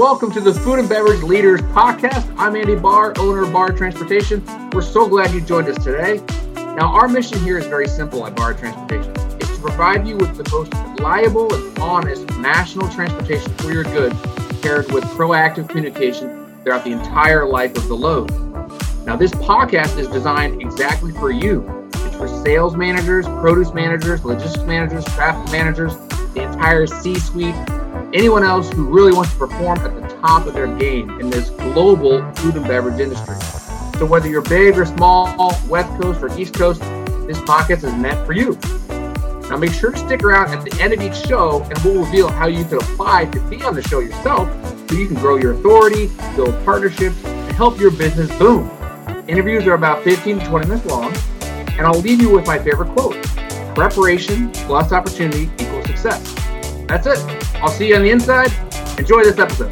welcome to the Food and Beverage Leaders Podcast. I'm Andy Bahr, owner of Bahr Transportation. We're so glad you joined us today. Now, our mission here is very simple at Bahr Transportation. It's to provide you with the most reliable and honest national transportation for your goods, paired with proactive communication throughout the entire life of the load. Now, this podcast is designed exactly for you. It's for sales managers, produce managers, logistics managers, traffic managers, the entire C-suite, anyone else who really wants to perform at the top of their game in this global food and beverage industry. So whether you're big or small, West Coast or East Coast, this podcast is meant for you. Now make sure to stick around at the end of each show and we'll reveal how you can apply to be on the show yourself so you can grow your authority, build partnerships, and help your business boom. Interviews are about 15 to 20 minutes long, and I'll leave you with my favorite quote. Preparation plus opportunity equals success. That's it. I'll see you on the inside. Enjoy this episode.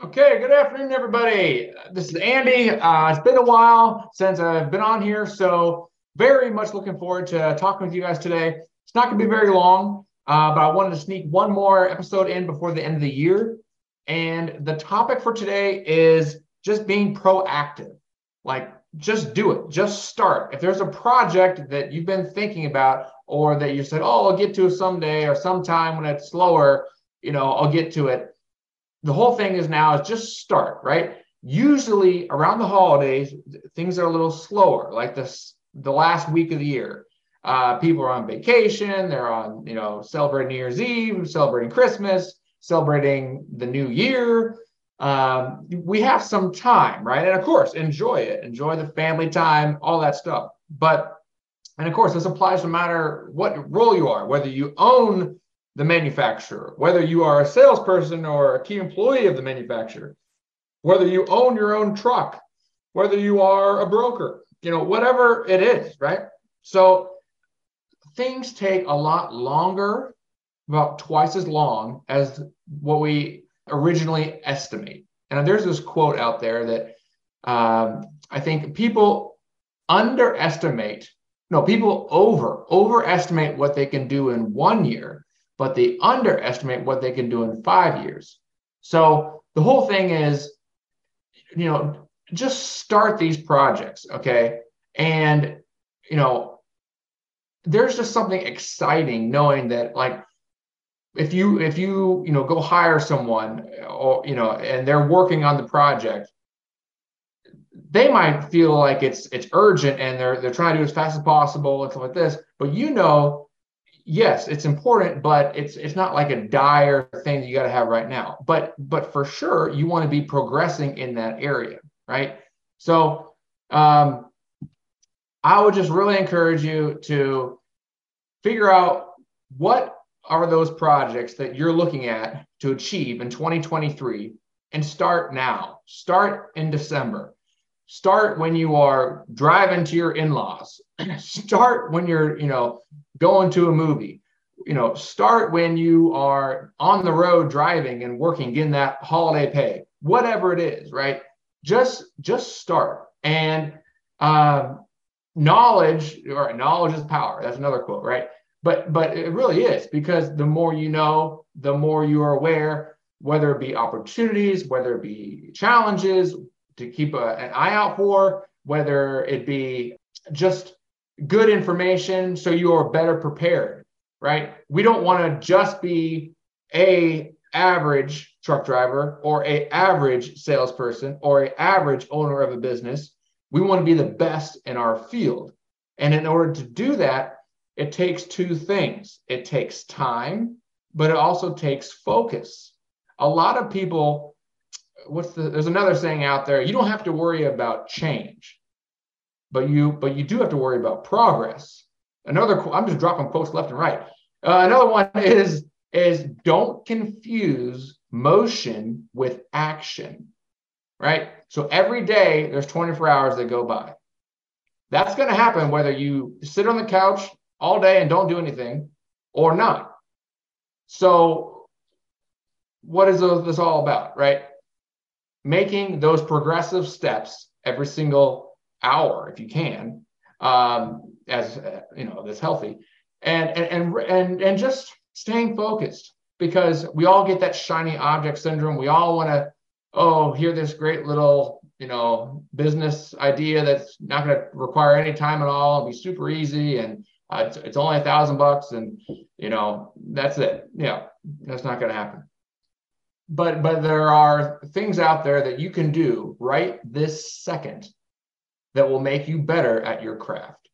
Okay, good afternoon, everybody. This is Andy. Uh, it's been a while since I've been on here, so very much looking forward to talking with you guys today. It's not going to be very long, uh, but I wanted to sneak one more episode in before the end of the year. And the topic for today is just being proactive. Like, just do it. Just start. If there's a project that you've been thinking about, or that you said, "Oh, I'll get to it someday," or sometime when it's slower, you know, I'll get to it. The whole thing is now is just start. Right. Usually around the holidays, things are a little slower. Like this, the last week of the year, uh, people are on vacation. They're on, you know, celebrating New Year's Eve, celebrating Christmas, celebrating the New Year um, we have some time, right? And of course, enjoy it, enjoy the family time, all that stuff. But, and of course, this applies no matter what role you are, whether you own the manufacturer, whether you are a salesperson or a key employee of the manufacturer, whether you own your own truck, whether you are a broker, you know, whatever it is, right? So things take a lot longer, about twice as long as what we originally estimate. And there's this quote out there that um, I think people underestimate, no, people over overestimate what they can do in one year, but they underestimate what they can do in five years. So the whole thing is, you know, just start these projects, okay? And you know, there's just something exciting knowing that like if you if you you know go hire someone or you know and they're working on the project they might feel like it's it's urgent and they're they're trying to do as fast as possible and stuff like this. But you know yes it's important but it's it's not like a dire thing that you got to have right now. But but for sure you want to be progressing in that area right? So um i would just really encourage you to figure out what are those projects that you're looking at to achieve in 2023 and start now. Start in December. Start when you are driving to your in-laws. start when you're, you know, going to a movie. You know, start when you are on the road driving and working, getting that holiday pay. Whatever it is, right? Just just start. And um, knowledge or knowledge is power. That's another quote, right? But but it really is because the more you know the more you are aware whether it be opportunities whether it be challenges to keep a, an eye out for whether it be just good information so you are better prepared right? We don't want to just be a average truck driver or a average salesperson or a average owner of a business. We want to be the best in our field. And in order to do that it takes two things it takes time, but it also takes focus. A lot of people, what's the, there's another saying out there, you don't have to worry about change, but you, but you do have to worry about progress. Another, I'm just dropping quotes left and right. Uh, another one is, is don't confuse motion with action, right? So every day there's 24 hours that go by. That's going to happen whether you sit on the couch all day and don't do anything or not. So, what is this all about, right? Making those progressive steps every single hour, if you can, um, as uh, you know that's healthy and and and and just staying focused because we all get that shiny object syndrome we all want to oh hear this great little you know business idea that's not going to require any time at all and be super easy and uh, it's, it's only a thousand bucks and you know that's it. Yeah that's not going to happen. But but there are things out there that you can do right this second that will make you better at your craft.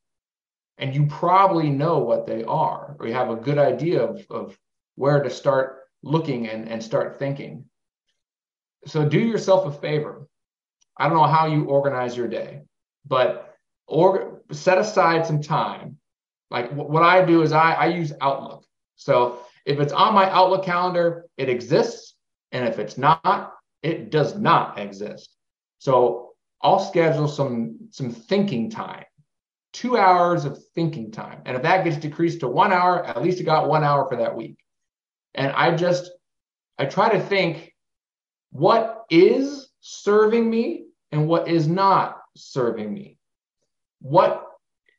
And you probably know what they are or you have a good idea of, of where to start looking and, and start thinking. So do yourself a favor. I don't know how you organize your day but or set aside some time like what i do is i, I use outlook so if it's on my outlook calendar it exists and if it's not it does not exist so i'll schedule some some thinking time two hours of thinking time. And if that gets decreased to one hour, at least you got one hour for that week. And I just, I try to think what is serving me and what is not serving me. What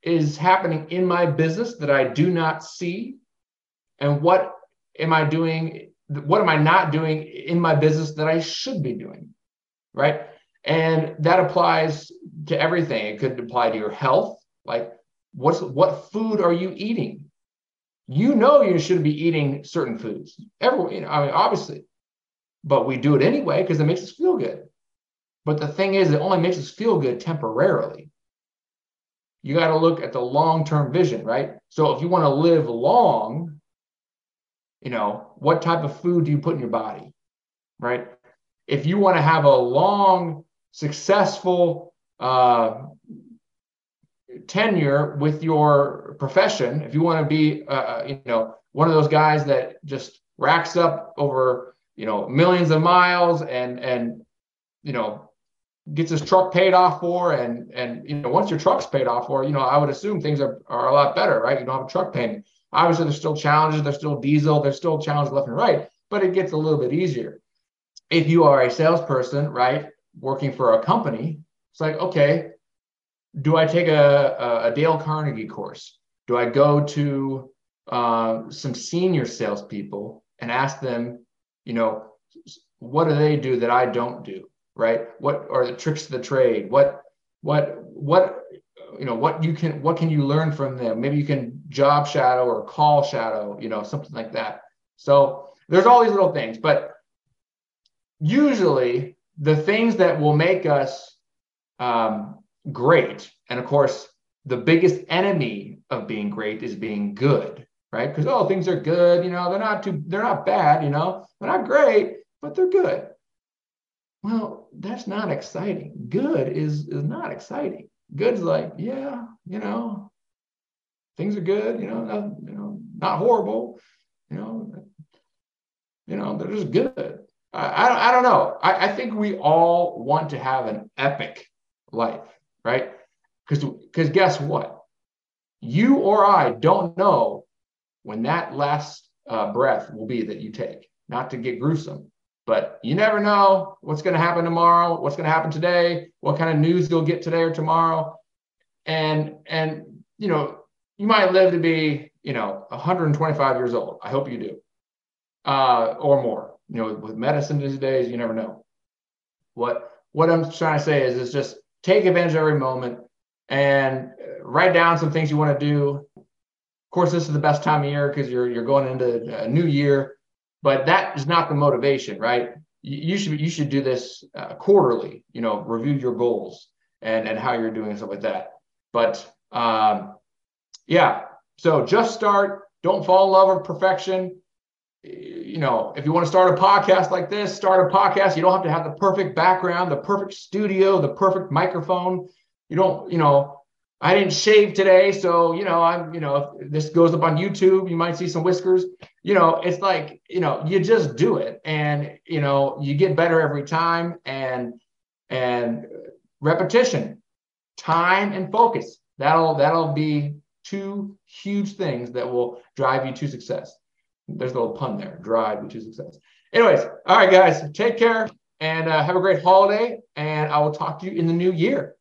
is happening in my business that I do not see? And what am I doing? What am I not doing in my business that I should be doing? Right. And that applies to everything. It could apply to your health. Like, what's what food are you eating? You know you shouldn't be eating certain foods. Everyone, you know, I mean, obviously, but we do it anyway because it makes us feel good. But the thing is, it only makes us feel good temporarily. You got to look at the long-term vision, right? So if you want to live long, you know, what type of food do you put in your body, right? If you want to have a long, successful, uh, tenure with your profession, if you want to be, uh, uh, you know, one of those guys that just racks up over, you know, millions of miles and and you know gets his truck paid off for, and and you know once your truck's paid off for, you know, I would assume things are are a lot better, right? You don't have a truck payment. Obviously, there's still challenges. There's still diesel. There's still challenges left and right, but it gets a little bit easier. If you are a salesperson, right, working for a company, it's like okay, do I take a, a, Dale Carnegie course? Do I go to uh, some senior salespeople and ask them, you know, what do they do that I don't do? Right? What are the tricks of the trade? What, what, what, you know, what you can, what can you learn from them? Maybe you can job shadow or call shadow, you know, something like that. So there's all these little things, but usually the things that will make us um, great. And of course, the biggest enemy of being great is being good, right? Because oh, things are good, you know, they're not too, they're not bad, you know, they're not great, but they're good. Well, that's not exciting. Good is is not exciting. Good's like, yeah, you know, things are good, you know, not, you know, not horrible, you know, you know, they're just good. I, I, I don't know. I, I think we all want to have an epic life right? Because because guess what? You or I don't know when that last uh, breath will be that you take. Not to get gruesome, but you never know what's going to happen tomorrow, what's going to happen today, what kind of news you'll get today or tomorrow, and and you know you might live to be you know 125 years old. I hope you do, uh, or more. You know, with medicine these days, you never know. What what I'm trying to say is, is just take advantage of every moment and write down some things you want to do. Of course, this is the best time of year because you're you're going into a new year, but that is not the motivation, right? You should you should do this uh, quarterly. You know, review your goals and and how you're doing and stuff like that. But um, yeah, so just start. Don't fall in love with perfection you know, if you want to start a podcast like this, start a podcast. You don't have to have the perfect background, the perfect studio, the perfect microphone. You don't, you know, I didn't shave today, so you know, I'm, you know, if this goes up on YouTube, you might see some whiskers. You know, it's like, you know, you just do it, and you know, you get better every time, and and repetition, time, and focus. That'll that'll be two huge things that will drive you to success. There's a little pun there. Drive you to success. Anyways, all right, guys, take care and uh, have a great holiday. And I will talk to you in the new year.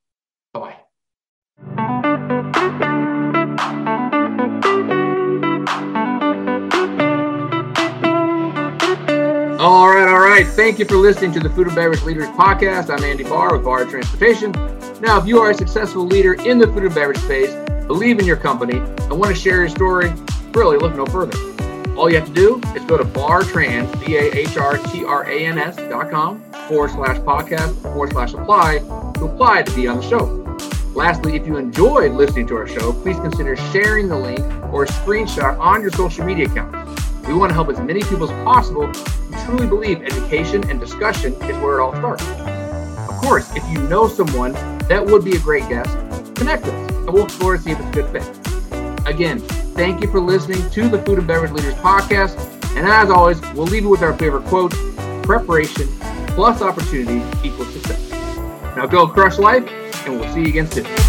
All right, all right. Thank you for listening to the Food and Beverage Leaders Podcast. I'm Andy Bahr with Bahr Transportation. Now, if you are a successful leader in the food and beverage space, believe in your company, and want to share your story, really look no further. All you have to do is go to bahrtrans, B-A-H-R-T-R-A-N-S dot com forward slash podcast forward slash apply to apply to be on the show. Lastly, if you enjoyed listening to our show, please consider sharing the link or a screenshot on your social media accounts. We want to help as many people as possible truly believe education and discussion is where it all starts. Of course, if you know someone that would be a great guest, connect us and we'll explore to see if it's a good fit. Again, thank you for listening to the Food and Beverage Leaders Podcast. And as always, we'll leave you with our favorite quote preparation plus opportunity equals success. Now go crush life, and we'll see you again soon.